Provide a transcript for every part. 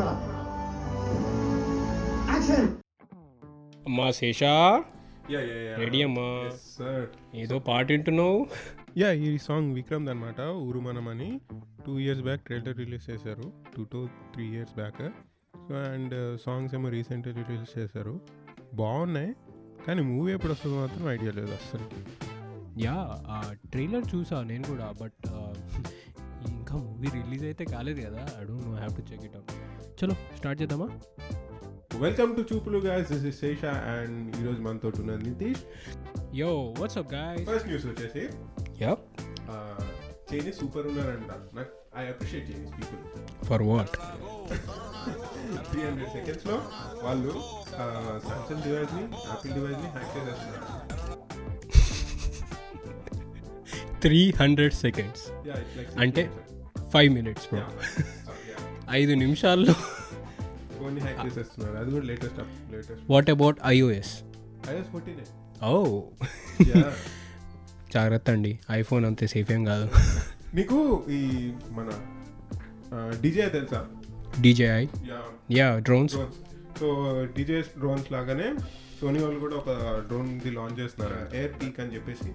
Camera action అమ్మా Sesha. Ya ya ya ready అమ్మా. Sir ఏదో పాట వింటున్నావు? యా ఈ సాంగ్ విక్రమ్ అనమాట ఊరుమనం అని. Two years back trailer release చేశారు. Two to three years back so and songs ఏమో రీసెంట్గా రిలీజ్ చేశారు. బాగున్నాయి కానీ మూవీ ఎప్పుడు వస్తుందో మాత్రం ఐడియా లేదు అస్సలు యా ఆ ట్రైలర్ చూసా నేను కూడా బట్ ఇంకా మూవీ రిలీజ్ అయితే కాలేదు కదా. I don't know have to check it out చలో స్టార్ట్ చేద్దామా? వెల్కమ్ టు చూపులు guys this is Sesha and ఈరోజు మనతో ఉన్నది Nitish. Yo what's up guys first news వచ్చేసి యా చైనీస్ సూపర్ ఉన్నారంట. నాకు I appreciate Chinese people for what three hundred సెకండ్స్లో వాళ్ళు సామ్సంగ్ డివైస్ని యాపిల్ డివైస్ని హ్యాక్ చేసేస్తున్నారు. త్రీ హండ్రెడ్ సెకండ్స్ అంటే ఫైవ్ మినిట్స్ ఐదు నిమిషాల్లో. అది కూడా latest latest what about iOS fourteen ఓ జాగ్రత్త అండి. ఐఫోన్ అంతే సేఫ్ ఏం కాదు. నీకు ఈ మన డిజే తెలుసా? DJI ya ya drones so DJI drones లాగానే సోనీ వాళ్ళు కూడా ఒక డ్రోన్ ది లాంచ్ చేస్తున్నారు. ఎయిర్ పీక్ అని చెప్పేసి.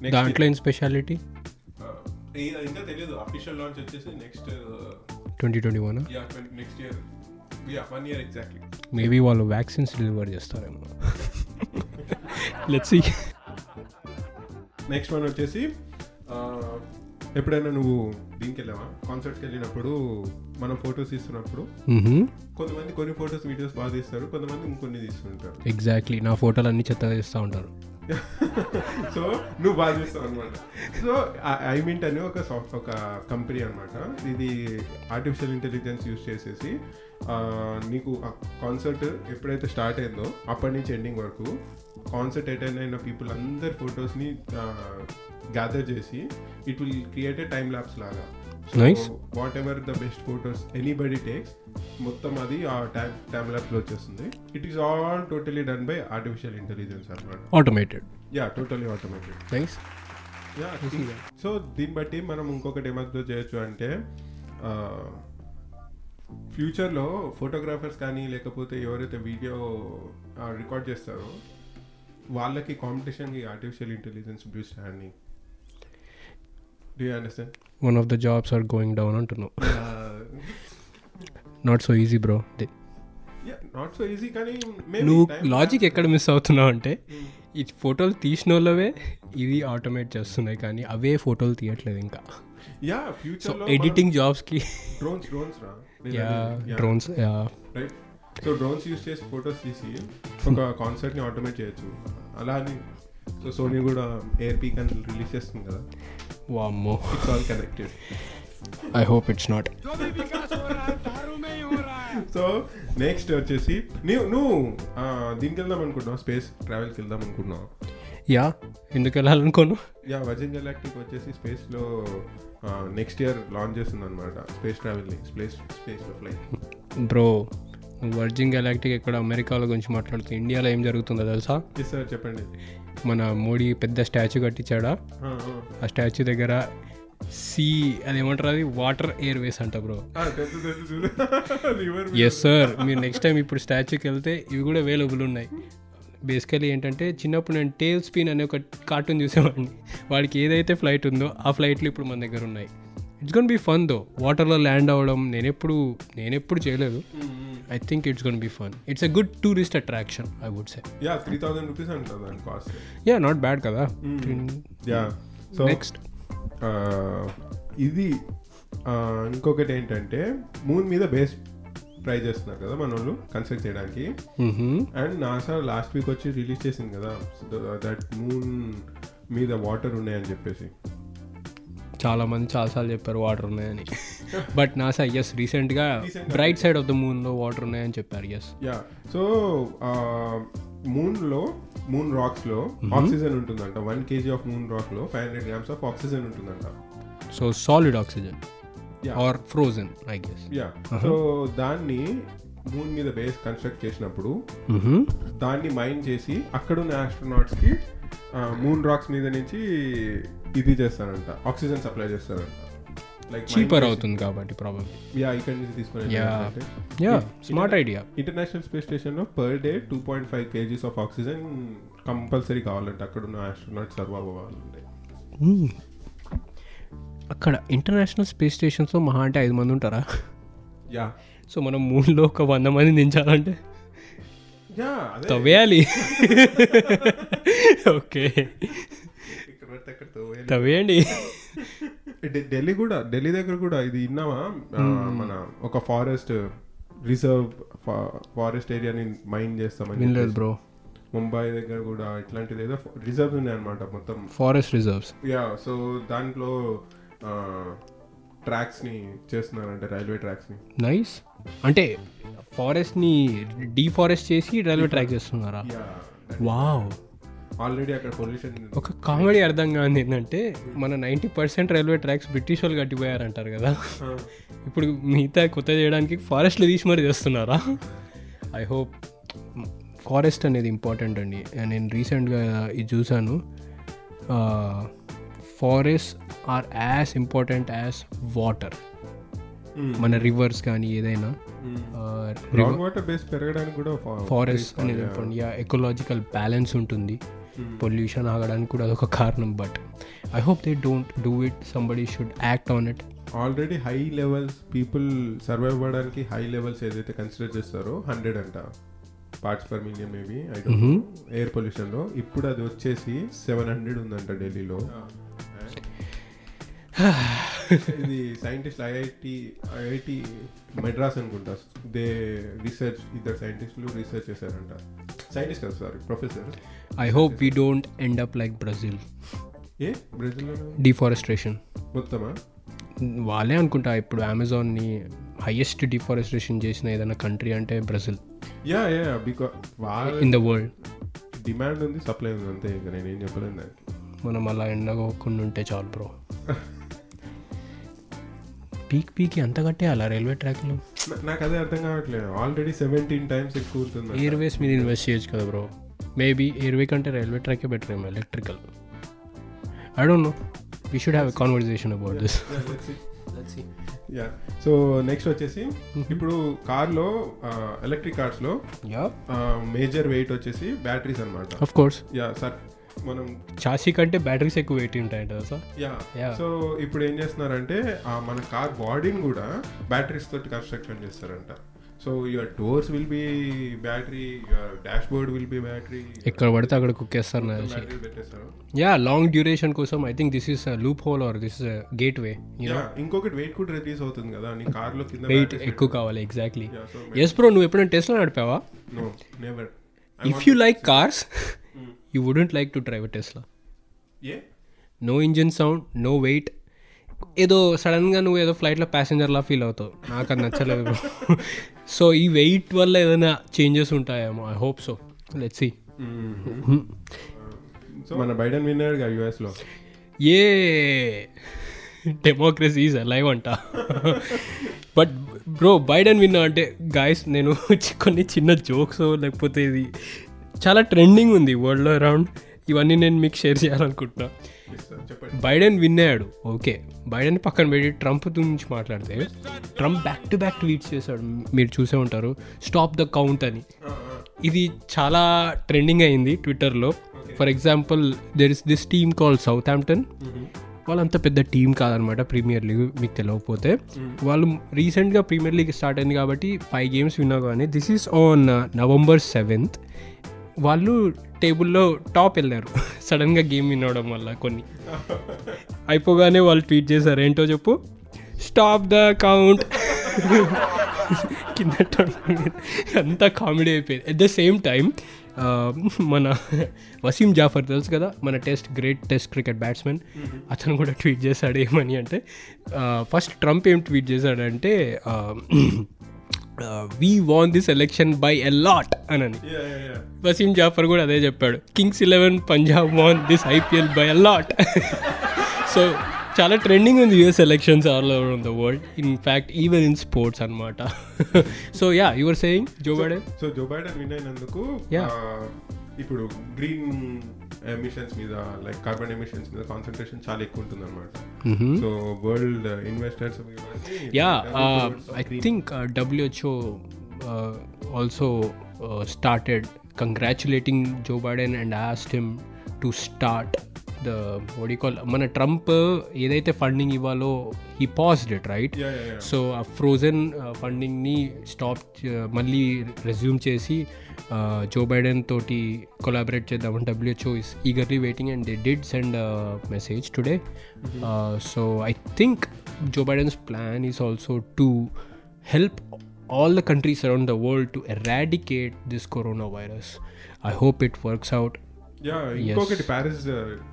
Next దాంట్లో ఏం స్పెషాలిటీ ఇంకా తెలియదు అఫీషియల్ లాంచ్ వచ్చేసి next twenty twenty one next year ya one year exactly maybe వాళ్ళు వ్యాక్సిన్స్ డెలివర్ చేస్తారేమో. లెట్స్ నెక్స్ట్ వన్ వచ్చేసి ఆ, ఎప్పుడైనా నువ్వు దీనికి వెళ్ళావా? కాన్సర్ట్కి వెళ్ళినప్పుడు మనం ఫొటోస్ తీస్తున్నప్పుడు కొంతమంది కొన్ని ఫొటోస్ వీడియోస్ బాగా తీస్తారు కొంతమంది ఇంకొన్ని తీస్తుంటారు. ఎగ్జాక్ట్లీ నా ఫోటోలు అన్ని చెత్త తీస్తూ ఉంటారు. సో నువ్వు బాగా చేస్తావు అనమాట సో ఐ మింట్ అని ఒక సాఫ్ట్ ఒక కంపెనీ అనమాట ఇది ఆర్టిఫిషియల్ ఇంటెలిజెన్స్ యూస్ చేసేసి నీకు ఆ కాన్సర్ట్ ఎప్పుడైతే స్టార్ట్ అయిందో అప్పటి నుంచి ఎండింగ్ వరకు కాన్సర్ట్ అటెండ్ అయిన పీపుల్ అందరి ఫొటోస్ని గ్యాదర్ చేసి it will create a time labs లాగా. Nice. Whatever the best photos anybody takes మొత్తం అది ఆ టైమ్ టైమ్ ల్యాబ్స్లో వచ్చేస్తుంది. It is all totally done by artificial intelligence అనమాట automated ya totally automated nice ya so దీన్ని బట్టి మనం ఇంకొకటి ఏమర్థం చేయొచ్చు అంటే ఫ్యూచర్లో ఫోటోగ్రాఫర్స్ కానీ లేకపోతే ఎవరైతే వీడియో రికార్డ్ చేస్తారో వాళ్ళకి కాంపిటీషన్కి artificial intelligence boost do understand one of the jobs are going down అంటున్నావు. Not so easy bro not so easy కానీ నువ్వు లాజిక్ ఎక్కడ మిస్ అవుతున్నావు అంటే ఈ ఫోటోలు తీసిన వాళ్ళవే ఇవి ఆటోమేట్ చేస్తున్నాయి కానీ అవే ఫోటోలు తీయట్లేదు ఇంకా. యా సో ఎడిటింగ్ జాబ్స్కి డ్రోన్స్ డ్రోన్స్ రా. Ya drones ya right so drones use చేసి ఫొటోస్ తీసి ఒక కాన్సర్ట్ని ఆటోమేట్ చేయొచ్చు. అలా అని సో సోనీ కూడా ఎయిర్ పీక్ అని రిలీజ్ చేస్తుంది కదా. వామ్మో. It's all connected I hope it's not so next వచ్చేసి నువ్వు నువ్వు దీనికి వెళ్దాం అనుకుంటున్నావు? స్పేస్ ట్రావెల్కి వెళ్దాం అనుకుంటున్నావు? యా ఎందుకు వెళ్ళాలనుకోను? యా వర్జిన్ గెలాక్టిక్ వచ్చేసి స్పేస్లో నెక్స్ట్ ఇయర్ లాంచ్ చేస్తుంది అనమాట స్పేస్ ట్రావెల్ని స్పేస్ స్పేస్లో ఫ్లైట్ బ్రో వర్జిన్ గెలాక్టిక్ ఇక్కడ అమెరికాల గురించి మాట్లాడుతూ ఇండియాలో ఏం జరుగుతుందో తెలుసా? సార్ చెప్పండి. మన మోడీ పెద్ద స్టాచ్యూ కట్టించాడా? ఆ, స్టాచ్యూ దగ్గర సీ అది ఏమంటారు అది? వాటర్ ఎయిర్ వేస్ అంట బ్రో. ఎస్ సార్ మీరు నెక్స్ట్ టైం ఇప్పుడు స్టాచ్యూకి వెళ్తే ఇవి కూడా అవైలబుల్ ఉన్నాయి. బేసికలీ ఏంటంటే చిన్నప్పుడు నేను టేల్ స్పిన్ అనే ఒక కార్టూన్ చూసేవాడిని. వాడికి ఏదైతే ఫ్లైట్ ఉందో ఆ ఫ్లైట్లు ఇప్పుడు మన దగ్గర ఉన్నాయి. It's gonna be fun though వాటర్లో ల్యాండ్ అవ్వడం నేనెప్పుడు నేనెప్పుడు చేయలేదు. I think it's gonna be fun it's a good tourist attraction I would say yeah three thousand rupees అంటారు దాని కాస్ట్ యా నాట్ బ్యాడ్ కదా. యా సో నెక్స్ట్ ఇది ఇంకొకటి ఏంటంటే మూన్ మీద బేస్ ట్రై చేస్తున్నారు కదా మన వాళ్ళు కన్స్ట్రక్ట్ చేయడానికి అండ్ నాసా లాస్ట్ వీక్ వచ్చి రిలీజ్ చేసింది కదా దట్ మూన్ మీద వాటర్ ఉన్నాయని చెప్పేసి. చాలా మంది చాలాసార్లు చెప్పారు వాటర్ ఉన్నాయని. బట్ నాసా ఎస్ రీసెంట్గా బ్రైట్ సైడ్ ఆఫ్ ద మూన్లో వాటర్ ఉన్నాయని చెప్పారు ఎస్ యా సో మూన్లో మూన్ రాక్స్లో ఆక్సిజన్ ఉంటుందంట. One KG of moon రాక్లో five hundred grams of oxygen ఉంటుందంట. So solid oxygen. Or frozen I guess yeah so దాన్ని moon మీద బేస్ కన్స్ట్రక్ట్ చేసినప్పుడు దాన్ని మైండ్ చేసి అక్కడున్న astronauts కి మూన్ రాక్స్ మీద నుంచి ఇది చేస్తారంట. ఆక్సిజన్ సప్లై చేస్తారంట. లైక్ చీపర్ అవుతుంది కాబట్టి ప్రాబ్లం యా ఇక్కడ నుంచి తీసుకుని. Yeah smart idea international space స్టేషన్లో per day two point five KGs of oxygen compulsory కావాలంటే. అక్కడ ఉన్న ఆస్ట్రోనాట్ సర్వైవ్ అవ్వాలంటే అక్కడ ఇంటర్నేషనల్ స్పేస్ స్టేషన్స్లో మహా అంటే ఐదు మంది ఉంటారా? యా సో మనం మూడులో ఒక వంద మంది దించాలంటే అదే. తవ్వేయాలి. ఓకే పడితే అక్కడ. తవ్వేయండి ఢిల్లీ కూడా ఢిల్లీ దగ్గర కూడా ఇది విన్నావా? ఆ, మన ఒక ఫారెస్ట్ రిజర్వ్ ఫారెస్ట్ ఏరియాని మైండ్ చేస్తామని వినలేదు. బ్రో. ముంబై దగ్గర కూడా ఇట్లాంటిది ఏదో రిజర్వ్స్ ఉన్నాయి అనమాట మొత్తం. Forest reserves. యా సో దాంట్లో ట్రాక్స్ని చేస్తున్నారంటే రైల్వే ట్రాక్స్ని నైస్. అంటే ఫారెస్ట్ని డీఫారెస్ట్ చేసి రైల్వే ట్రాక్ చేస్తున్నారా? వావ్. ఆల్రెడీ అక్కడ పొల్యూషన్ ఒక కామెడీ అర్థం కాదు ఏంటంటే మన ninety percent railway tracks British వాళ్ళు కట్టిపోయారంటారు కదా. ఇప్పుడు మిగతా కొత్త చేయడానికి ఫారెస్ట్లు తీసి మరి చేస్తున్నారా ఐ హోప్ ఫారెస్ట్ అనేది ఇంపార్టెంట్ అండి. నేను రీసెంట్గా ఇది చూశాను. Forest are as important as water. మన రివర్స్ కానీ ఏదైనా. వాటర్ బేస్ పెరగడానికి కూడా ఫారెస్ట్ అనేది ఎకలాజికల్ బ్యాలెన్స్ ఉంటుంది. పొల్యూషన్ ఆగడానికి కూడా అదొక కారణం but I hope they don't do it somebody should act on it already high levels people survive అవ్వడానికి హై లెవెల్స్ ఏదైతే కన్సిడర్ చేస్తారో హండ్రెడ్ అంట. Parts per million maybe I air పొల్యూషన్లో. ఇప్పుడు అది వచ్చేసి సెవెన్ హండ్రెడ్ ఉందంట ఢిల్లీలో. ఇది సైంటిస్ట్ ఐఐటి ఐఐటి మెడ్రాస్ అనుకుంటా. దే రీసెర్చ్ ఇద్దరు సైంటిస్టులు రీసెర్చ్ చేశారంట. సైంటిస్ట్ కదా sorry professor I hope we don't end up like Brazil ఏ? బ్రెజిల్లో డిఫారెస్ట్రేషన్ మొత్తమా? వాళ్ళే అనుకుంటా ఇప్పుడు అమెజాన్ని హైయెస్ట్ డిఫారెస్ట్రేషన్ చేసిన ఏదైనా కంట్రీ అంటే బ్రెజిల్ యా యా వాళ్ళ ఇన్ ద వరల్డ్ డిమాండ్ ఉంది సప్లై ఉంది అంతే. ఇంకా నేనేం చెప్పలేను దానికి మనం అలా ఎండకోకుండా ఉంటే చాలు బ్రో పీక్ పీక్ అంత కట్టేయాలా రైల్వే ట్రాక్లో నాకు అదే అర్థం కావట్లేదు. ఆల్రెడీ సెవెంటీన్ టైమ్స్ ఎక్కువ ఎయిర్వేస్ మీద ఇన్వెస్ట్ చేయొచ్చు కదా బ్రో మేబీ ఎయిర్వే కంటే రైల్వే ట్రాకే బెటర్ ఏమో electrical I don't know we should have a conversation about this ya so next వచ్చేసి ఇప్పుడు కార్లో ఎలక్ట్రిక్ కార్స్లో యా మేజర్ వెయిట్ వచ్చేసి బ్యాటరీస్ అన్నమాట. ఆఫ్ కోర్స్ యా సార్ మనం చాసీ కంటే బ్యాటరీస్ ఎక్కువ వెయిట్ ఉంటాయంట కదా సార్ యా. సో ఇప్పుడు ఏం చేస్తున్నారంటే మన కార్ బాడీని కూడా బ్యాటరీస్ తోటి కన్స్ట్రక్షన్ చేస్తారంట. So your doors will be battery your dashboard will be battery ఎక్కడ పడితే అక్కడ కుక్కేస్తారు బ్యాటరీ పెట్టేస్తారు యా లాంగ్ డ్యూరేషన్ కోసం I think this is loophole or this is gateway ఇంకొకటి వెయిట్ కూడా రిలీజ్ అవుతుంది కదా నీ కార్లో కింద వెయిట్ ఎక్కువ కావాలి ఎగ్జాక్ట్లీ ఎస్ బ్రో నువ్వు ఎప్పుడైనా టెస్ట్లో నడిపావా? No never if you like cars you wouldn't like to drive Tesla A no engine sound no weight ఏదో సడన్గా నువ్వు ఏదో ఫ్లైట్లో ప్యాసింజర్లా ఫీల్ అవుతావు. నాకు అది నచ్చలేదు బ్రో సో ఈ వెయిట్ వల్ల ఏదైనా చేంజెస్ ఉంటాయేమో? I hope so let see so మన బైడెన్ విన్నాడు కదా యుఎస్లో? ఏ డెమోక్రసీ ఈజ్ లైవ్ అంట. బట్ బ్రో బైడెన్ విన్నా అంటే గాయస్ నేను కొన్ని చిన్న జోక్స్ లేకపోతే ఇది చాలా ట్రెండింగ్ ఉంది వరల్డ్లో అరౌండ్ ఇవన్నీ నేను మీకు షేర్ చేయాలనుకుంటున్నా. బైడెన్ విన్నాడు ఓకే బైడెన్ పక్కన పెట్టి ట్రంప్ గురించి మాట్లాడితే Trump back to back tweets చేశాడు. మీరు చూసే ఉంటారు. స్టాప్ ద కౌంట్ అని. ఇది చాలా ట్రెండింగ్ అయింది ట్విట్టర్లో for example there is this team call Southampton వాళ్ళంత పెద్ద టీం కాదనమాట ప్రీమియర్ లీగ్ మీకు తెలియకపోతే. వాళ్ళు రీసెంట్గా ప్రీమియర్ లీగ్ స్టార్ట్ అయింది కాబట్టి ఫైవ్ గేమ్స్ విన్నా కానీ this is on November seventh వాళ్ళు టేబుల్లో టాప్ వెళ్ళారు. సడన్గా గేమ్ వినవడం వల్ల కొన్ని. అయిపోగానే వాళ్ళు ట్వీట్ చేశారు ఏంటో చెప్పు. Stop the count. కింద అంతా కామెడీ అయిపోయింది. అట్ ద సేమ్ టైం మన వసీం జాఫర్ తెలుసు కదా? మన test great test cricket batsmen. అతను కూడా ట్వీట్ చేశాడు ఏమని? అంటే ఫస్ట్ ట్రంప్ ఏం ట్వీట్ చేశాడంటే we won this election by a lot అనని వసీం జాఫర్ కూడా అదే చెప్పాడు. Kings Eleven Punjab won this IPL by a lot so చాలా ట్రెండింగ్ ఉంది US elections all over the world in fact even in sports అనమాట so yeah you're saying Joe Biden so Joe Biden win అయినందుకు. ఆ, ఇప్పుడు green emissions మీద like carbon emissions మీద concentration చాలా ఎక్కువ ఉంటుంది అనమాట so world investors Yeah, uh, I think uh, WHO uh, also uh, started congratulating Joe Biden and asked him to start the what do you call మన Trump ఏదైతే funding ఇవ్వాలో he passed it right Yeah, yeah, yeah. So ఆ frozen ఫండింగ్ని stop మళ్ళీ resume చేసి Joe Biden తోటి collaborate చేద్దామని WHO is eagerly waiting and they did send message today so I think Joe Biden's plan is also to help all the countries around the world to eradicate this coronavirus. I hope it works out. Yeah ఇంకొకటి Paris agreement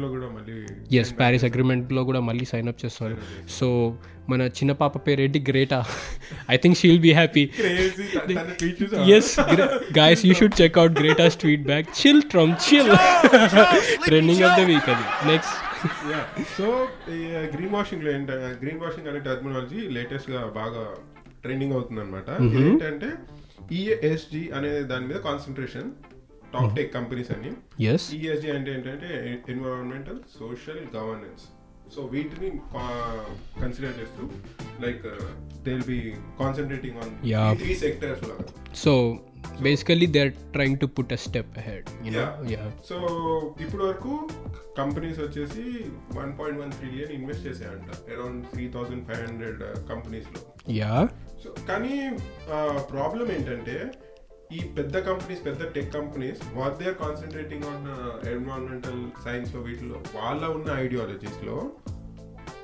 లో కూడా మళ్ళీ yes Paris అగ్రిమెంట్లో కూడా మళ్ళీ sign up చేస్తారు. So మన చిన్న పాప పేరేంటి Greta I think she'll be happy yes guys you should check out Greta's tweet back chill Trump chill trending of the week అది నెక్స్ట్ సో గ్రీన్ వాషింగ్ ఏంటంటే గ్రీన్ వాషింగ్ అనే terminology లేటెస్ట్గా బాగా ట్రెండింగ్ అవుతుంది అనమాట ఏంటంటే ఈఎస్జి అనే దాని మీద concentration top tech companies yes ESG అంటే ఏంటంటే ఎన్విరాన్మెంటల్ సోషల్ గవర్నెన్స్ సో వీటిని కన్సిడర్ చేస్తూ like they will be concentrating on. Three sectors లాగా. So basically they are trying to put a step ahead so ఇప్పటి వరకు కంపెనీస్ వచ్చేసి one point one trillion invest చేసాయంట around three thousand five hundred కంపెనీస్లో. Yeah so కానీ problem ఏంటంటే ఈ పెద్ద companies పెద్ద tech companies what they are concentrating on environmental science వీటిలో వాళ్ళ ఉన్న ఐడియాలజీస్లో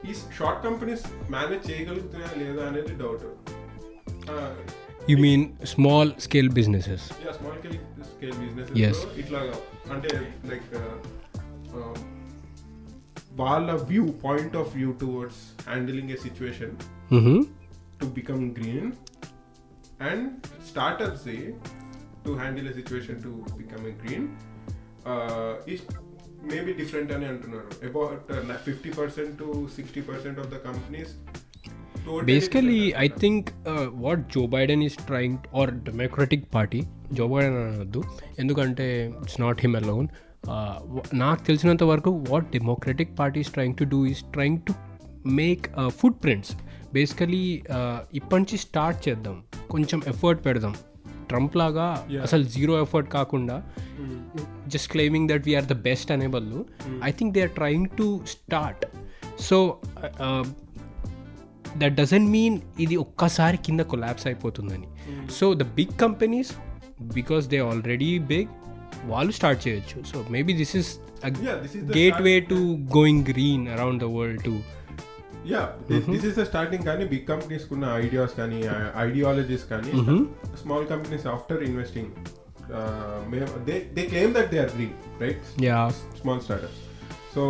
ఈ షార్ట్ కంపెనీస్ మేనేజ్ చేయగలుగుతున్నాయా లేదా అనేది doubt you mean small scale businesses small scale business. ఇట్లాగా అంటే లైక్ వాళ్ళ view point of view towards handling a situation to become green. And startups say to handle a situation to green is maybe different అని అంటున్నారు. About fifty percent to sixty percent of the companies basically I think what Joe Biden is trying or Democratic Party Joe Biden అనొద్దు. ఎందుకంటే it's not him alone నాకు తెలిసినంత వరకు what Democratic Party is trying to do is trying to make footprints basically ఇప్పటి నుంచి start చేద్దాం. కొంచెం effort పెడదాం. ట్రంప్ లాగా అసలు జీరో ఎఫర్ట్ కాకుండా just claiming that we're the best అనే బదులు I think they are trying to start so that doesn't mean ఇది ఒక్కసారి కింద కొలాప్స్ అయిపోతుందని. So the big companies because they already big వాళ్ళు స్టార్ట్ చేయొచ్చు. So maybe this is gateway to going green around the world to yeah this is the starting కానీ big companies కున్న ideas కానీ ideologies కానీ small companies after investing they they claim that they are green right yeah small startups so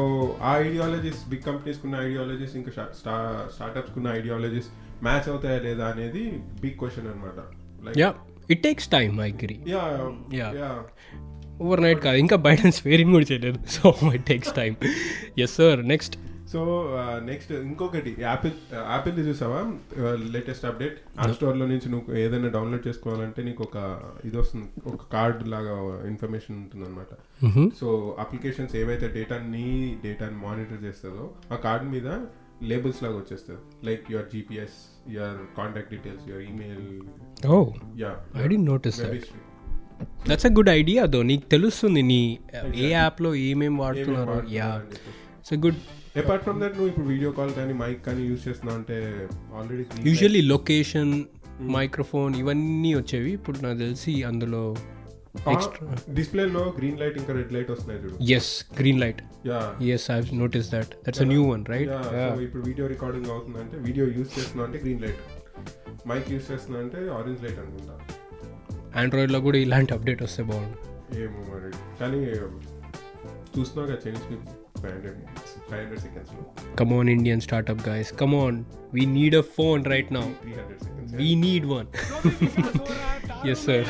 ఆ ideologies big companies కున్న ideologies ఇంకా startups కున్న ideologies match అవుతాయా లేదా అనేది బిగ్ క్వశ్చన్ అనమాట like yeah it takes time I agree yeah Yeah. Yeah overnight కాదు ఇంకా బైడెన్స్ వేరింగ్ కూడా చేయలేదు. So it takes time yes sir next so next ఇంకొకటి యాపిల్ యాపిల్ చూసావా? లేటెస్ట్ అప్డేట్ యాప్ స్టోర్లో నుంచి నువ్వు ఏదైనా డౌన్లోడ్ చేసుకోవాలంటే నీకు ఒక ఇది వస్తుంది ఒక కార్డ్ లాగా ఇన్ఫర్మేషన్ ఉంటుంది అనమాట సో అప్లికేషన్స్ ఏవైతే డేటా నీ డేటాని మానిటర్ చేస్తుందో ఆ కార్డ్ మీద లేబుల్స్ లాగా వచ్చేస్తుంది like your GPS your contact details your email oh yeah I did notice that that's a good idea though నీకు తెలుస్తుంది నీ ఏ యాప్లో ఏమేమి వాడుతున్నారో. Yeah it's a good apart from that నువ్వు ఇప్పుడు వీడియో కాల్ కానీ మైక్ కానీ యూస్ చేస్తున్నావు అంటే ఆల్రెడీ యూజువల్లీ లొకేషన్ మైక్రోఫోన్ ఇవన్నీ వచ్చేవి. ఇప్పుడు నాకు తెలిసి అందులో డిస్ప్లేలో గ్రీన్ లైట్ ఇంకా రెడ్ లైట్ వస్తున్నాయి చూడు. Yes green light yes I notice that that's new one right ఇప్పుడు వీడియో రికార్డింగ్ అవుతుందంటే వీడియో యూస్ చేస్తున్నా అంటే గ్రీన్ లైట్ మైక్ యూస్ చేస్తున్నా అంటే ఆరెంజ్ లైట్ అనుకుంటా. ఆండ్రాయిడ్లో కూడా ఇలాంటి అప్డేట్ వస్తే బాగుంది ఏమో కానీ చూస్తున్నావు కదా Chinese band 500 seconds, bro. Come on, Indian startup guys. Come on. We need a phone right now. 300 seconds. Yeah. We need one. yes, sir.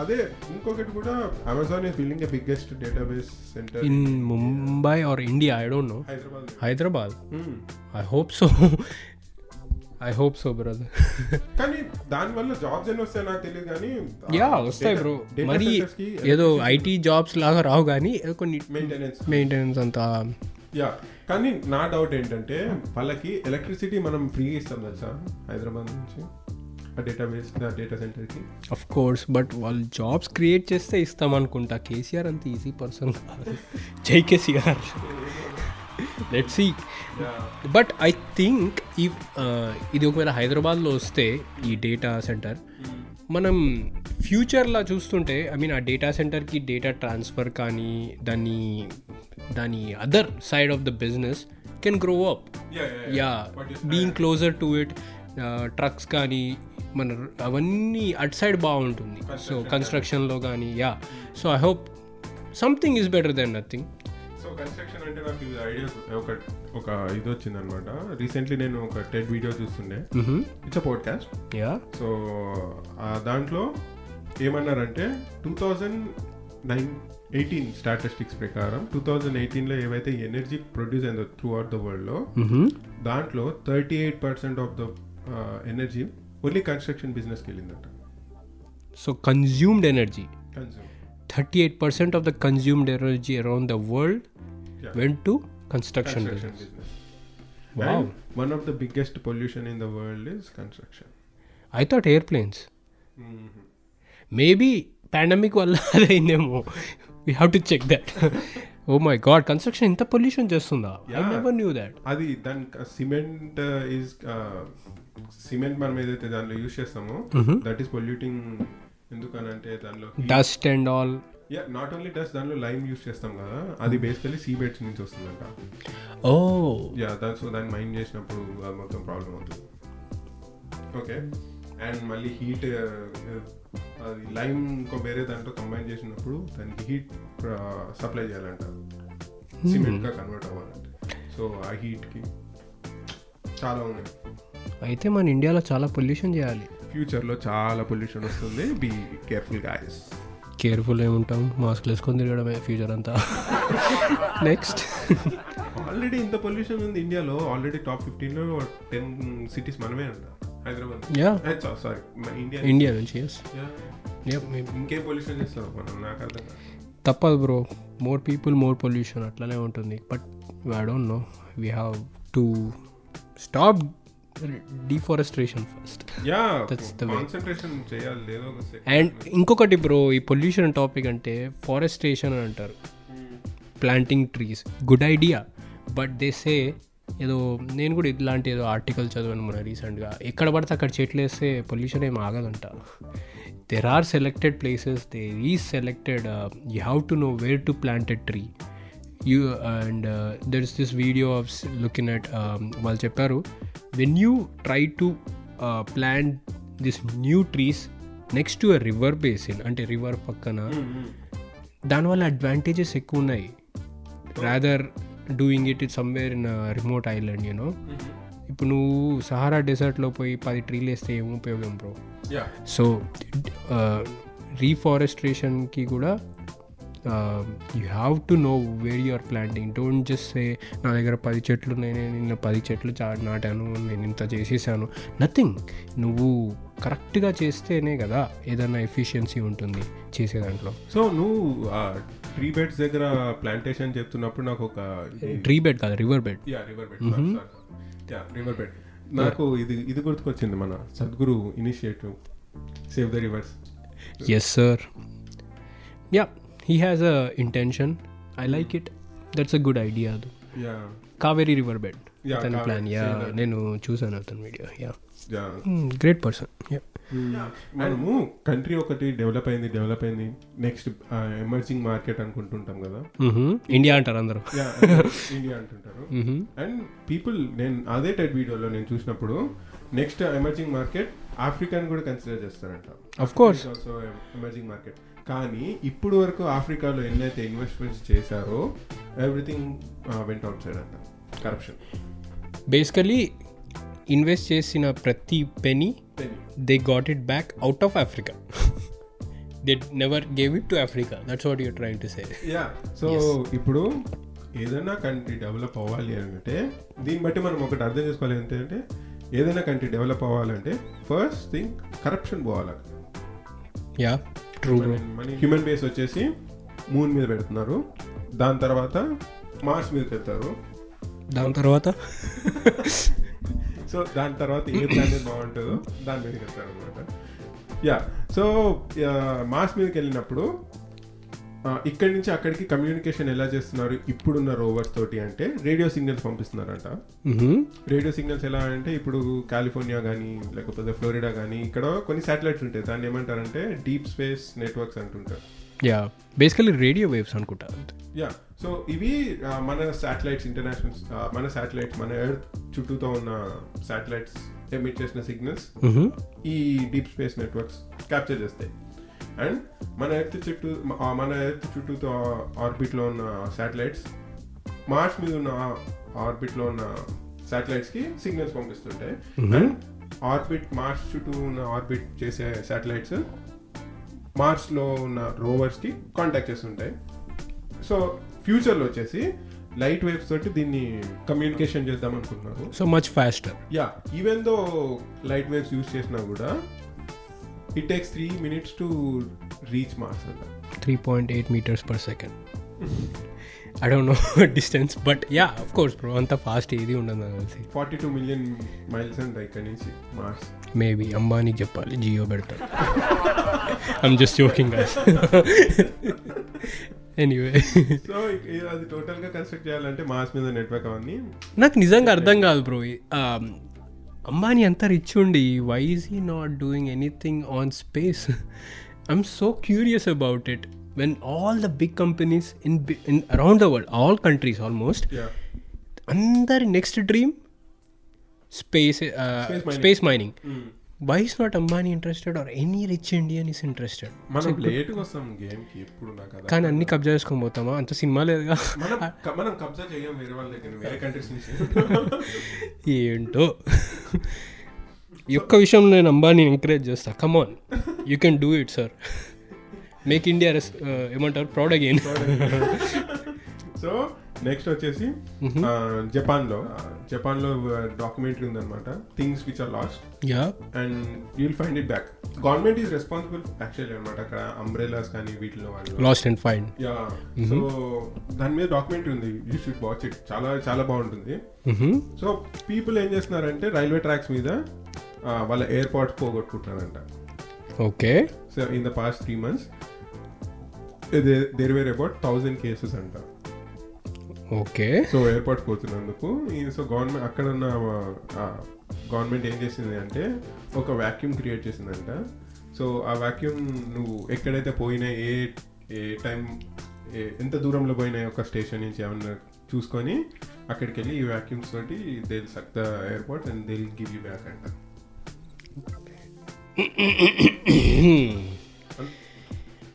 అదే ఇంకొకటి కూడా Amazon is building a biggest database center in Mumbai or India I don't know Hyderabad Hyderabad I hope so I hope so brother కానీ దాని వల్ల jobs ఎన్ని వస్తాయి నాకు తెలియదు కానీ యా వస్తాయి బ్రో మరి ఏదో ఐటీ జాబ్స్ లాగా రావు కానీ కొన్ని మెయింటెనెన్స్ మెయింటెనెన్స్ అంతా యా. కానీ నా డౌట్ ఏంటంటే వాళ్ళకి ఎలక్ట్రిసిటీ మనం ఫ్రీగా ఇస్తాం తెలుసా? హైదరాబాద్ నుంచి. ఆ డేటాబేస్ డేటా సెంటర్కి అఫ్ కోర్స్ బట్ వాళ్ళు జాబ్స్ క్రియేట్ చేస్తే ఇస్తాం అనుకుంటా. కేసీఆర్ అంత ఈజీ పర్సన్ కాదు. జై KCR. Let see but I think ఈ ఇది ఒకవేళ హైదరాబాద్లో వస్తే ఈ డేటా సెంటర్ మనం ఫ్యూచర్లో చూస్తుంటే ఐ మీన్ ఆ డేటా సెంటర్కి డేటా ట్రాన్స్ఫర్ కానీ దాన్ని దాని other side of the business can grow up yeah being closer to it trucks కానీ మన అవన్నీ అటు సైడ్ బాగుంటుంది. సో కన్స్ట్రక్షన్లో కానీ yeah so I hope something is better than nothing so construction అంటే నాకు ఇది ఐడియా ఒక ఒక ఇది వచ్చింది అనమాట రీసెంట్లీ నేను ఒక టెడ్ వీడియో చూస్తుండే. It's a podcast yeah so దాంట్లో ఏమన్నారంటే two thousand nine eighteen statistics ప్రకారం టూ థౌజండ్ ఎయిటీన్లో ఏవైతే ఎనర్జీ ప్రొడ్యూస్ అయిందో త్రూ అవుట్ ద వరల్డ్లో దాంట్లో thirty eight percent of the energy only construction బిజినెస్కి వెళ్ళిందంట so consumed energy consume thirty eight percent of the consumed energy around the world Yeah. Went to construction construction business business. Wow. And one of the biggest pollution in the world is construction. I thought airplanes maybe pandemic వల్ల అదైందేమో we have to check that oh my God construction ఇంత pollution చేస్తుందా? I. Never knew that అది దాని cement is cement మనం ఏదైతే దానిలో use చేస్తామో that is polluting ఎందుకనంటే దానిలో dust and all yeah not only dust దానిలో లైమ్ యూజ్ చేస్తాం కదా. అది బేసికలీ సీ బెడ్స్ నుంచి వస్తుందంట. ఓ యా దాని సో దాన్ని మైండ్ చేసినప్పుడు మొత్తం ప్రాబ్లం అవుతుంది. ఓకే అండ్ మళ్ళీ హీట్ అది లైమ్ ఇంకో వేరే దాంట్లో కంబైన్ చేసినప్పుడు దానికి హీట్ సప్లై చేయాలంట. సిమెంట్గా కన్వర్ట్ అవ్వాలంటే. సో ఆ హీట్కి చాలా ఉన్నాయి. అయితే మన ఇండియాలో చాలా పొల్యూషన్ చేయాలి. ఫ్యూచర్లో చాలా పొల్యూషన్ వస్తుంది. బీ కేర్ఫుల్ గాయస్ కేర్ఫుల్ ఏముంటాం? మాస్క్లు వేసుకొని తిరగడమే ఫ్యూచర్ అంతా. నెక్స్ట్ ఆల్రెడీ ఇంత పొల్యూషన్ ఉంది ఇండియాలో. ఆల్రెడీ టాప్ ఫిఫ్టీన్లో టెన్ సిటీస్ మనమే అంట. Hyderabad. Yeah sorry India India నుంచి ఎస్ ఇంకేం పొల్యూషన్ చేస్తాం మనం నాకు అర్థం కాదు. తప్పదు bro more people more pollution అట్లనే ఉంటుంది. But I don't know we have to stop deforestation first and ఇంకొకటి బ్రో ఈ పొల్యూషన్ టాపిక్ అంటే ఫారెస్ట్రేషన్ అని అంటారు. Planting trees good idea but they say ఏదో నేను కూడా ఇట్లాంటి ఏదో ఆర్టికల్ చదివాను మొన్న రీసెంట్గా. ఎక్కడ పడితే అక్కడ చెట్లు వేస్తే పొల్యూషన్ ఏం ఆగదంట. There are selected places they ఈ selected you have to know where to plant a tree you and there is this video of looking at వాళ్ళు చెప్పారు when you try to plant this new trees next to river basin అంటే river పక్కన దానివల్ల advantages ఎక్కువ ఉన్నాయి. Rather doing it it somewhere in remote island you know ఇప్పుడు నువ్వు Sahara డెజర్ట్లో పోయి పది ట్రీలు వేస్తే ఏం ఉపయోగం బ్రో సో రీఫారెస్ట్రేషన్కి కూడా you have to know where you're planting don't just say నా దగ్గర పది చెట్లు నేను నిన్న పది చెట్లు చా నాటాను నేను ఇంత చేసేసాను. నథింగ్ నువ్వు కరెక్ట్గా చేస్తేనే కదా ఏదైనా ఎఫిషియన్సీ ఉంటుంది చేసే దాంట్లో సో నువ్వు ట్రీ బెడ్స్ దగ్గర ప్లాంటేషన్ చెప్తున్నప్పుడు నాకు ఒక ట్రీ బెడ్ కాదు river bed yeah river bed yeah river bed నాకు ఇది ఇది గుర్తుకొచ్చింది మన Sadhguru initiative save the rivers yes sir yeah he has a intention I like it that's a good idea అది yeah Kaveri river bed Yeah, తన Kaveri, plan yeah. నేను చూసాను అతని video yeah yeah great person yeah మనము country ఒకటి develop అయింది develop అయింది. Next emerging market అనుకుంటుంటాం కదా. ఇండియా అంటారు అందరూ. యా ఇండియా అంటుంటారు. అండ్ పీపుల్ నేను అదే టైప్ వీడియోలో నేను చూసినప్పుడు నెక్స్ట్ ఎమర్జింగ్ మార్కెట్ ఆఫ్రికాని కూడా కన్సిడర్ చేస్తారంట. Of course. Also emerging market కానీ ఇప్పుడు వరకు ఆఫ్రికాలో ఎన్నైతే ఇన్వెస్ట్మెంట్స్ చేశారో ఎవ్రీథింగ్ వెంట అవుట్ సైడ్ అంట. కరప్షన్ బేసికలీ ఇన్వెస్ట్ చేసిన ప్రతి penny they got it back out of Africa they never gave it to Africa that's what you're trying to say yeah so ఇప్పుడు ఏదైనా కంట్రీ డెవలప్ అవ్వాలి అంటే దీన్ని బట్టి మనం ఒకటి అర్థం చేసుకోవాలి ఏంటంటే ఏదైనా కంట్రీ డెవలప్ అవ్వాలంటే ఫస్ట్ థింగ్ కరప్షన్ పోవాలి యా ట్రూ హ్యూమన్ బేస్ వచ్చేసి మూన్ మీద పెడుతున్నారు. దాని తర్వాత మార్స్ మీదకి వెళ్తారు దాని తర్వాత? సో దాని తర్వాత ఏ ప్లానెట్ బాగుంటుందో దాని మీదకి వెళ్తారు అనమాట యా సో మార్స్ మీదకి వెళ్ళినప్పుడు ఇక్కడి నుంచి అక్కడికి కమ్యూనికేషన్ ఎలా చేస్తున్నారు ఇప్పుడున్న రోవర్స్ తోటి అంటే రేడియో సిగ్నల్స్ పంపిస్తున్నారంట. రేడియో సిగ్నల్స్ ఎలా అంటే ఇప్పుడు కాలిఫోర్నియా కానీ లేకపోతే ఫ్లోరిడా కానీ ఇక్కడ కొన్ని శాటిలైట్స్ ఉంటాయి. దాన్ని ఏమంటారంటే డీప్ స్పేస్ నెట్వర్క్స్ అంటుంటారు. యా బేసికలీ రేడియో వేవ్స్ అనుకుంటా యా సో ఇవి మన శాటిలైట్స్ ఇంటర్నేషనల్ మన శాటిలైట్స్ మన ఎర్త్ చుట్టూతో ఉన్న శాటిలైట్స్ ఎమిట్ చేసిన సిగ్నల్స్ ఈ డీప్ స్పేస్ నెట్వర్క్స్ క్యాప్చర్ చేస్తాయి. అండ్ మన ఎర్త్ చుట్టూ మన ఎర్త్ చుట్టూతో ఆర్బిట్లో ఉన్న శాటిలైట్స్ మార్స్ మీద ఉన్న ఆర్బిట్లో ఉన్న శాటిలైట్స్కి సిగ్నల్స్ పంపిస్తుంటాయి. అండ్ ఆర్బిట్ మార్స్ చుట్టూ ఉన్న ఆర్బిట్ చేసే శాటిలైట్స్ మార్స్లో ఉన్న రోవర్స్కి కాంటాక్ట్ చేస్తుంటాయి. సో ఫ్యూచర్లో వచ్చేసి లైట్ వేవ్స్ తోటి దీన్ని కమ్యూనికేషన్ చేద్దాం అనుకుంటున్నారు so much faster yeah even though light waves use చేసినా కూడా it takes three minutes to reach Mars అంట three point eight metres per second I don't know distance but yeah of course bro అంత fast ఏది ఉండదు నాకు తెలిసి. Forty two million miles అంట ఇక్కడ నుంచి మార్స్ మేబీ అంబానీకి చెప్పాలి. జియో పెడతాడు. I'm just joking anyway so అది టోటల్గా కన్స్ట్రక్ట్ చేయాలంటే మార్స్ మీద నెట్వర్క్ అవన్నీ నాకు నిజంగా అర్థం కాదు బ్రో అంబానీ అంత రిచ్ ఉండి why is he not doing anything on space I'm so curious about it when all the big companies in in around the world all countries almost అందరి next dream space. Space mining why is not Ambani interested or any rich Indian is interested మనం లేట్గా వస్తాం గేమ్కి ఎప్పుడు నాకు అర్థం కానీ అన్ని కబ్జా చేసుకొని పోతామా? అంత సినిమా లేదుగా మనం కబ్జా చేయం వేరే వాళ్ళ దగ్గర వేరే కంట్రీస్ నుంచి. ఏంటో? ఈ ఒక్క విషయం నేను అంబానీ ఎంకరేజ్ చేస్తా. Come on you can do it sir make India రెస్ ఏమంటారు? ప్రౌడ్ అగైన్ సో నెక్స్ట్ వచ్చేసి ఆ, జపాన్లో జపాన్లో డాక్యుమెంటరీ ఉందన్నమాట. Things which are lost yeah and you'll find it back government is responsible actually అనమాట అక్కడ అంబ్రెలాస్ కానీ వీటిలో వాళ్ళు. Lost and fine yeah so దాని మీద డాక్యుమెంటరీ ఉంది. యూ షుడ్ వాచ్ ఇట్ చాలా చాలా బాగుంటుంది. సో పీపుల్ ఏం చేస్తున్నారంటే రైల్వే ట్రాక్స్ మీద వాళ్ళ airports పోగొట్టుకుంటున్నారంట. Okay so in the past three months there were about thousand cases అంట. ఓకే. సో ఎయిర్పోర్ట్ పోతున్నందుకు. సో గవర్నమెంట్ అక్కడ ఉన్న గవర్నమెంట్ ఏం చేసింది అంటే ఒక వాక్యూమ్ క్రియేట్ చేసిందంట. సో ఆ వాక్యూమ్ నువ్వు ఎక్కడైతే పోయినా ఏ ఏ టైం ఎంత దూరంలో పోయినా ఒక స్టేషన్ నుంచి ఏమన్నా చూసుకొని అక్కడికి వెళ్ళి ఈ వాక్యూమ్స్ తోటి they suck the airport and they give you back అంట.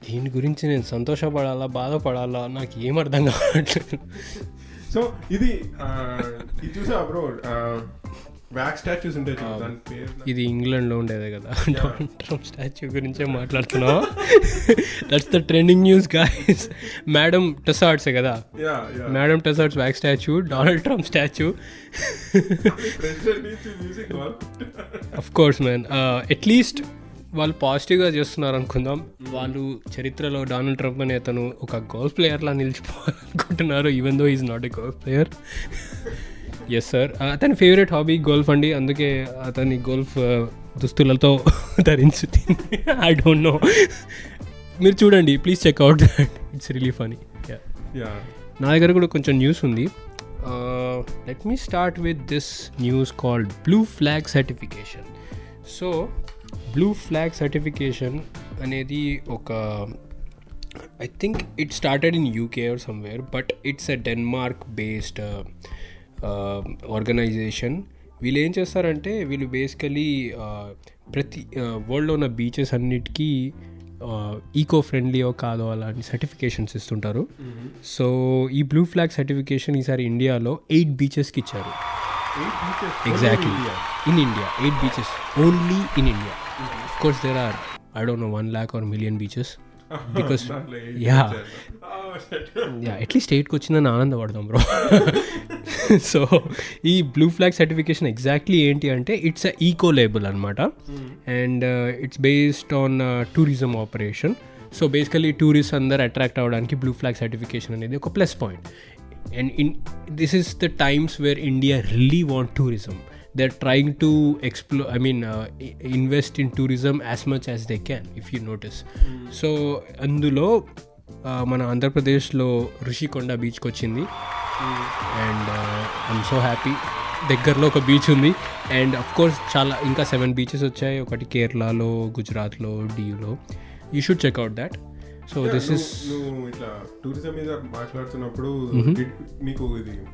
దీని గురించి నేను సంతోషపడాలా బాధపడాలా? నాకు ఏం అర్థం కావట్లేదు. సో ఇది ఇది చూసా బ్రో? వ్యాక్ స్టాచ్యూస్ ఉంటాయి దాని పేరు ఇది ఇంగ్లాండ్లో ఉండేదే కదా. డొనాల్డ్ ట్రంప్ స్టాచ్యూ గురించే మాట్లాడుతున్నావా? That's the trending news guys Madame టెసార్ట్సే కదా? Madame Tussauds back statue Donald Trump statue of course man at least వాళ్ళు పాజిటివ్గా చేస్తున్నారు అనుకుందాం వాళ్ళు చరిత్రలో డొనాల్డ్ ట్రంప్ అనే అతను ఒక గోల్ఫ్ ప్లేయర్లా నిలిచిపోవాలనుకుంటున్నారు even though is not a golf player yes sir అతని ఫేవరెట్ హాబీ గోల్ఫ్ అండి. అందుకే అతని గోల్ఫ్ దుస్తులతో ధరించుతుంది ఐ డోంట్ నో మీరు చూడండి please check out that it's really funny yeah నా దగ్గర కూడా కొంచెం న్యూస్ ఉంది. Let me start with this news called blue flag certification so blue flag certification అనేది ఒక I think it started in UK or somewhere but it's a Denmark based organization వీళ్ళు ఏం చేస్తారంటే వీళ్ళు బేసికలీ ప్రతి వరల్డ్లో ఉన్న బీచెస్ అన్నిటికీ ఈకో ఫ్రెండ్లీయో కాదో అలాంటి సర్టిఫికేషన్స్ ఇస్తుంటారు. సో ఈ బ్లూ ఫ్లాగ్ సర్టిఫికేషన్ ఈసారి ఇండియాలో ఎయిట్ బీచెస్కి ఇచ్చారు. Exactly in India eight beaches only in India of course there are I don't know one lakh or million beaches because yeah yeah at least ఎయిట్కి వచ్చిందని ఆనందపడదాం bro so ఈ blue flag certification exactly ఏంటి అంటే it's a eco label అనమాట and it's based on tourism operation so basically tourist అందరు attract అవ్వడానికి blue flag certification అనేది ఒక plus point and in this is the times where India really want tourism they are trying to explore I mean invest in tourism as much as they can if you notice so అందులో uh, మన ఆంధ్రప్రదేశ్లో ఋషికొండ బీచ్కి వచ్చింది. And I'm so happy దగ్గరలో ఒక beach ఉంది. And of course చాలా ఇంకా సెవెన్ బీచెస్ వచ్చాయి. ఒకటి కేరళలో గుజరాత్లో డియూలో you should check out that so this is నువ్వు ఇట్లా టూరిజం మీద మాట్లాడుతున్నప్పుడు నీకు ఇది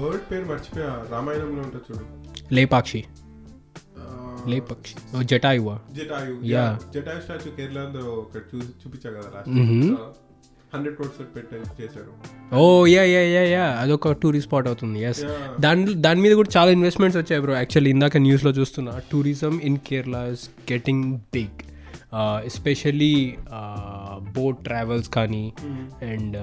బర్డ్ పేరు మర్చిపోయా రామాయణంలో ఉంటుంది చూడు. లేపాక్షి. లేపక్షి. జటాయువా? జటాయు Yeah. జటాయు స్టాచ్యూ కేరళలో ఒక చూ- చూపించా కదా. లాస్ట్ హండ్రెడ్ క్రోడ్స్ పెట్టి చేశారు. ఓ యా యా యా యా అదొక టూరిస్ట్ స్పాట్ అవుతుంది ఎస్. దాని దాని మీద కూడా చాలా ఇన్వెస్ట్మెంట్స్ వచ్చాయి బ్రో యాక్చువల్లీ ఇందాక న్యూస్లో చూస్తున్నా tourism in Kerala is getting big especially boat travels కానీ అండ్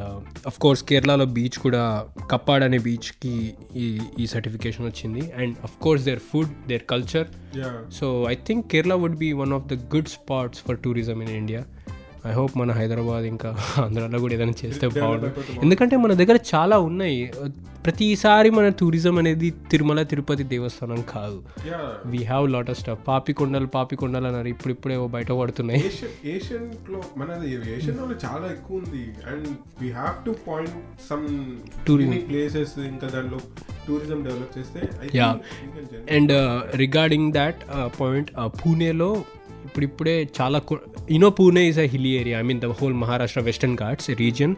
అఫ్ కోర్స్ కేరళలో బీచ్ కూడా కప్పాడ్ అనే బీచ్కి ఈ ఈ సర్టిఫికేషన్ వచ్చింది. And of course their food their culture so I think Kerala would be one of the good spots for tourism in India I hope మన హైదరాబాద్ ఇంకా ఆంధ్రాలో కూడా ఏదైనా చేస్తే బాగుంటుంది ఎందుకంటే మన దగ్గర చాలా ఉన్నాయి. ప్రతిసారి మన టూరిజం అనేది తిరుమల తిరుపతి దేవస్థానం కాదు. Yeah we have lot of stuff Papikondalu Papikondalu అన్నారు ఇప్పుడు ఇప్పుడే బయట పడుతున్నాయి. లో చాలా ఎక్కువ ఉంది. And we have to point some Tourism. Places ఇంకా దాంట్లో టూరిజం డెవలప్ చేస్తే gen- and regarding that point పూణేలో ఇప్పుడిప్పుడే చాలా you know Pune is a hill area I mean the whole Maharashtra Western Ghats region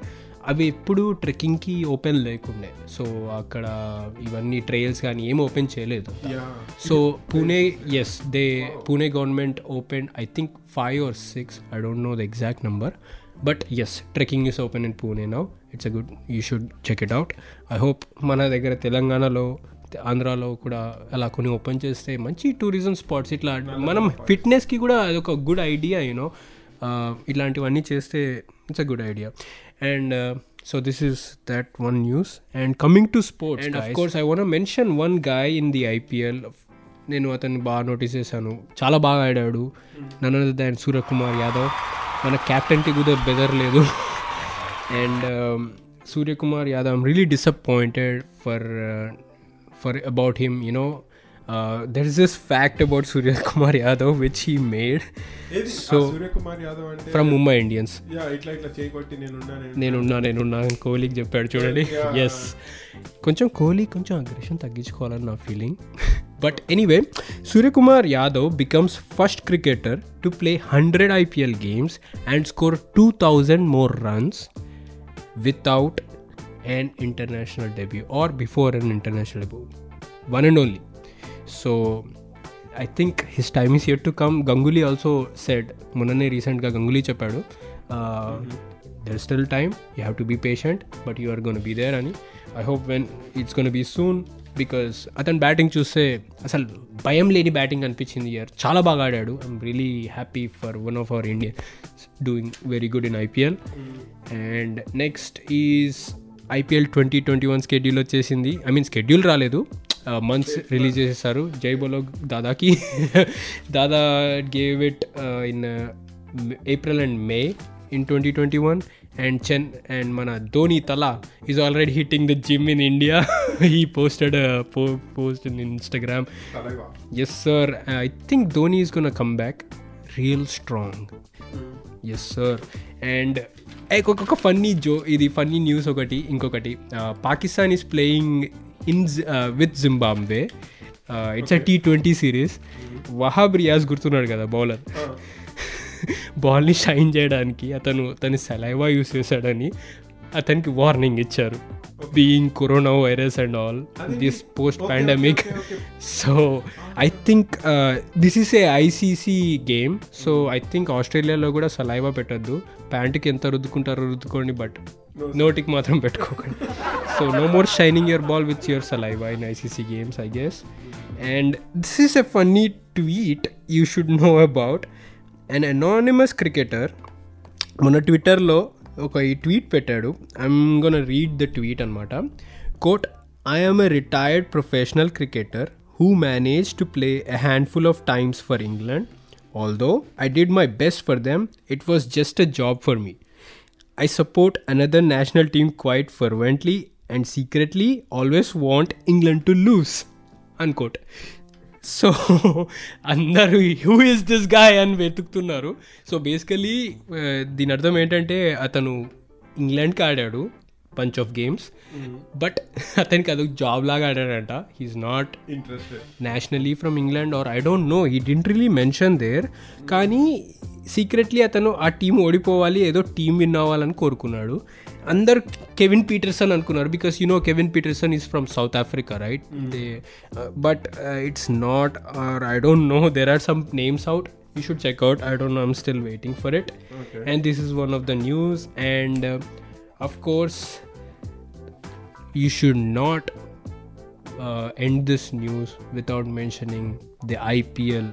అవి ఎప్పుడు ట్రెక్కింగ్కి ఓపెన్ లేకుండే. So అక్కడ ఇవన్నీ ట్రయల్స్ కానీ ఏం ఓపెన్ చేయలేదు. So Pune yes they Pune government open I think five or six I don't know the exact number but yes trekking is open in Pune now it's a good you should check it out I hope మన దగ్గర తెలంగాణలో ఆంధ్రాలో కూడా అలా కొన్ని open చేస్తే మంచి tourism spots ఇట్లా మనం ఫిట్నెస్కి కూడా అదొక గుడ్ ఐడియా యూనో ఇలాంటివన్నీ చేస్తే it's a good idea and so this is that one news and coming to sports and of course I want mention one guy in the IPL నేను అతన్ని బాగా నోటీస్ చేశాను. చాలా బాగా ఆడాడు. నన్ను దాని సూర్యకుమార్ యాదవ్ మన క్యాప్టెన్కి కూడా బెదర్లేదు and Suryakumar Yadav I'm really disappointed for for about him you know there is this fact about Suryakumar Yadav which he made ఏది So- ఆ సూర్యకుమార్ యాదవ్ అంటే ఫ్రమ్ ముంబై ఇండియన్స్ యా ఇట్లా ఇట్లా చేయకొట్టి నేనున్నా నేను నేనున్నా నేనున్నా అని కోహ్లీకి చెప్పాడు చూడండి Yeah. ఎస్ కొంచెం కోహ్లీ కొంచెం అగ్రెషన్ తగ్గించుకోవాలని నా feeling but anyway Suryakumar Yadav becomes first cricketer to play hundred IPL games and score two thousand more runs without an international debut or before an international debut. One and only. So I think his time is yet to come. Ganguly also said, మొన్ననే రీసెంట్గా గంగులీ చెప్పాడు there still time you have to be patient but you are gonna be there అని I hope when it's gonna be soon because అతను batting చూస్తే అసలు భయం లేని batting అనిపించింది ఇయర్ చాలా బాగా ఆడాడు. I'm really happy for one of our Indian doing very good in IPL and next is IPL twenty twenty one schedule వచ్చేసింది. ఐ మీన్ స్కెడ్యూల్ రాలేదు. మంత్స్ రిలీజ్ చేసేసారు. జై బోలో దాదాకి. Dada gave it in April and May in twenty twenty one and Chen and మన Dhoni Thala is already hitting the gym in India he posted post in Instagram yes sir I think Dhoni is gonna come back real strong yes sir and ఒక్కొక్క funny జో ఇది funny news ఒకటి ఇంకొకటి. Pakistan is playing in with Zimbabwe it's a T twenty series Wahab Riaz గుర్తున్నాడు కదా bowler బాల్ని shine చేయడానికి అతను తన saliva use చేశాడని అతనికి వార్నింగ్ ఇచ్చారు. Being corona virus and all this post pandemic so I think this is a ICC game so I think ఆస్ట్రేలియాలో కూడా సలైవా పెట్టద్దు. ప్యాంటుకి ఎంత రుద్దుకుంటారో రుద్దుకోండి బట్ నోటికి మాత్రం పెట్టుకోకండి. So no more shining your ball with your saliva in ICC games I guess and this is a funny tweet you should know about an anonymous cricketer మన ట్విట్టర్లో ఒక ఈ ట్వీట్ పెట్టాడు I'm gonna read the tweet అనమాట quote I'm a retired professional cricketer who manage to play a handful of times for England although I did my best for them it was just a job for me I support another national team quite fervently and secretly always want England to lose. Unquote. So అందరూ who is this guy అని వెతుకుతున్నారు. So basically దీని అర్థం ఏంటంటే అతను ఇంగ్లాండ్కి ఆడాడు bunch of games but అతనికి అదొక జాబ్ లాగా ఆడాడంట. He is not interested nationally from England or I don't know he didn't really mention there కానీ సీక్రెట్లీ అతను ఆ టీం ఓడిపోవాలి ఏదో టీం విన్ అవ్వాలని కోరుకున్నాడు. అందరు కెవిన్ పీటర్సన్ అనుకున్నారు because you know Kevin Pietersen is from South Africa right they but it's not or I don't know there are some names out you should check out i don't know i'm still waiting for it Okay. and this is one of the news and uh, of course you should not uh, end this news without mentioning the IPL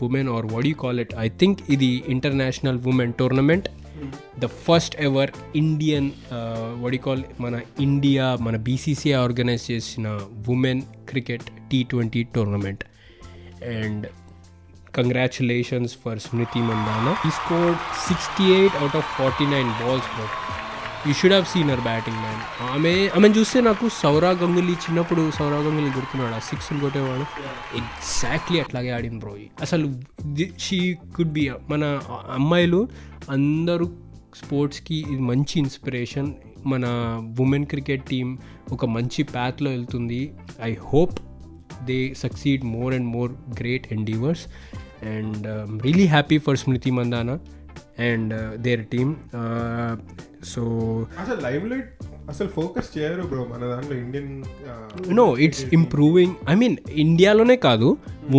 women or what do you call it? I think the International Women Tournament, The first ever Indian వడి call మన India మన BCCI organise చేసిన women cricket T twenty tournament. And congratulations for Smriti Mandhana. ఈ score sixty eight out of forty nine balls bro you should have seen her batting man ఆమె ఆమె చూస్తే నాకు సౌరా గంగులీ చిన్నప్పుడు సౌరా గంగులీ గుర్తున్నాడు? ఆ సిక్స్ కొట్టేవాడు. ఎగ్జాక్ట్లీ అట్లాగే ఆడింది బ్రో అసలు షీ కుడ్ బి మన అమ్మాయిలు అందరూ స్పోర్ట్స్కి ఇది మంచి ఇన్స్పిరేషన్. మన ఉమెన్ క్రికెట్ టీం ఒక మంచి ప్యాత్లో వెళ్తుంది. I hope they succeed more and more great endeavours and really happy for Smriti Mandhana and their team so అసలు లైవ్ లైట్ అసలు ఫోకస్ చేయరు బ్రో మన దాంట్లో Indian no it's improving I mean ఇండియాలోనే కాదు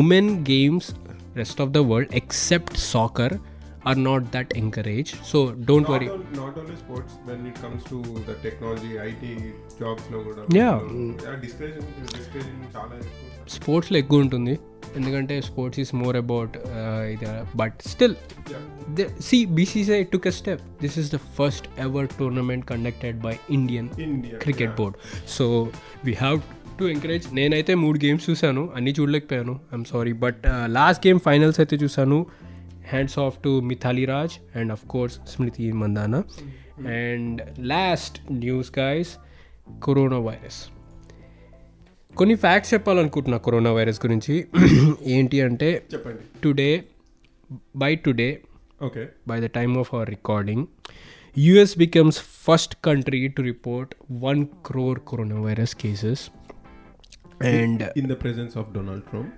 women games rest of the world except soccer or not that encourage so don't worry not only sports when it comes to the technology IT జాబ్స్లో కూడా. Yeah. Discussion discussion చాలా ఎక్కువ. స్పోర్ట్స్లో ఎక్కువ ఉంటుంది. ఎందుకంటే sports is more about ఇది. But still see BCCI took a step this is the first ever tournament conducted by Indian India cricket board so we have to encourage నేనైతే మూడు games చూశాను. అన్నీ చూడలేకపోయాను. I'm sorry but last game finals అయితే చూశాను. Hands off to Mithali Raj and of course Smriti Mandhana and last news guys corona virus కొన్ని facts చెప్పాలనుకుంటున్నా corona virus గురించి. ఏంటి అంటే చెప్పండి. Today by today okay. by the time of our recording, US becomes first country to report 1 crore coronavirus cases. And in the presence of Donald Trump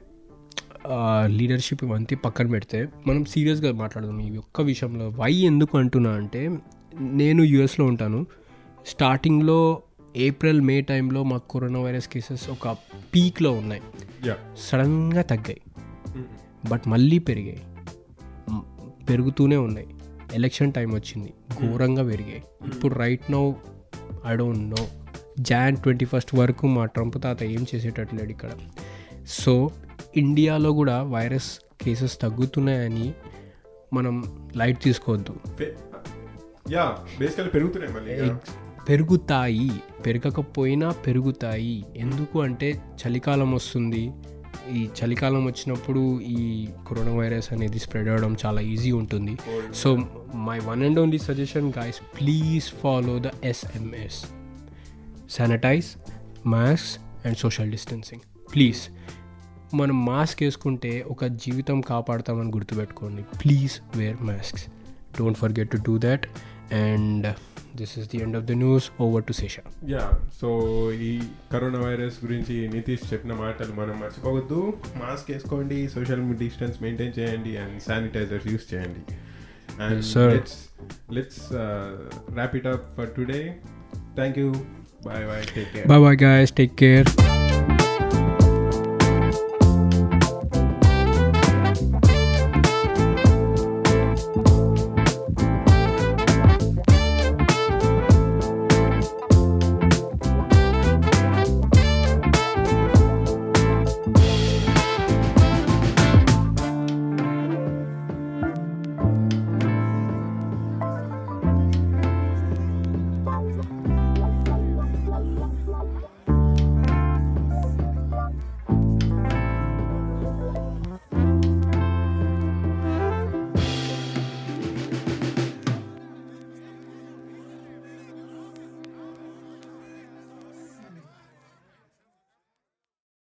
leadership ఇవంతా పక్కన పెడితే మనం సీరియస్గా మాట్లాడదాం ఈ ఒక్క విషయంలో. వై ఎందుకు అంటున్నా అంటే నేను యుఎస్లో ఉంటాను. స్టార్టింగ్లో ఏప్రిల్ మే టైంలో మాకు కరోనా వైరస్ కేసెస్ ఒక పీక్లో ఉన్నాయి. సడన్గా తగ్గాయి. బట్ మళ్ళీ పెరిగాయి. పెరుగుతూనే ఉన్నాయి. ఎలక్షన్ టైం వచ్చింది. ఘోరంగా పెరిగాయి. ఇప్పుడు right now I don't know Jan twenty first వరకు మా ట్రంప్ తాత ఏం చేసేటట్లేడు ఇక్కడ. సో ఇండియాలో కూడా వైరస్ కేసెస్ తగ్గుతున్నాయని మనం లైట్ తీసుకోవద్దు. యా బేసికల్ పెరుగుతున్నాయి మళ్ళీ. పెరుగుతాయి పెరగకపోయినా పెరుగుతాయి. ఎందుకు అంటే చలికాలం వస్తుంది. ఈ చలికాలం వచ్చినప్పుడు ఈ కరోనా వైరస్ అనేది స్ప్రెడ్ అవ్వడం చాలా ఈజీ ఉంటుంది. So my one and only suggestion guys please follow the SMS sanitise mask and social distancing. Please మనం మాస్క్ వేసుకుంటే ఒక జీవితం కాపాడతామని గుర్తుపెట్టుకోండి. Please wear masks. Don't forget to do that. And this is the end of the news over to Sesha yeah so ఈ corona virus గురించి నితీష్ చెప్పిన మాటలు మనం మర్చిపోవద్దు. మాస్క్ వేసుకోండి సోషల్ డిస్టెన్స్ మెయింటైన్ చేయండి అండ్ శానిటైజర్స్ యూస్ చేయండి. And. Let's let's wrap it up for today thank you bye bye take care Bye bye, guys. Take care.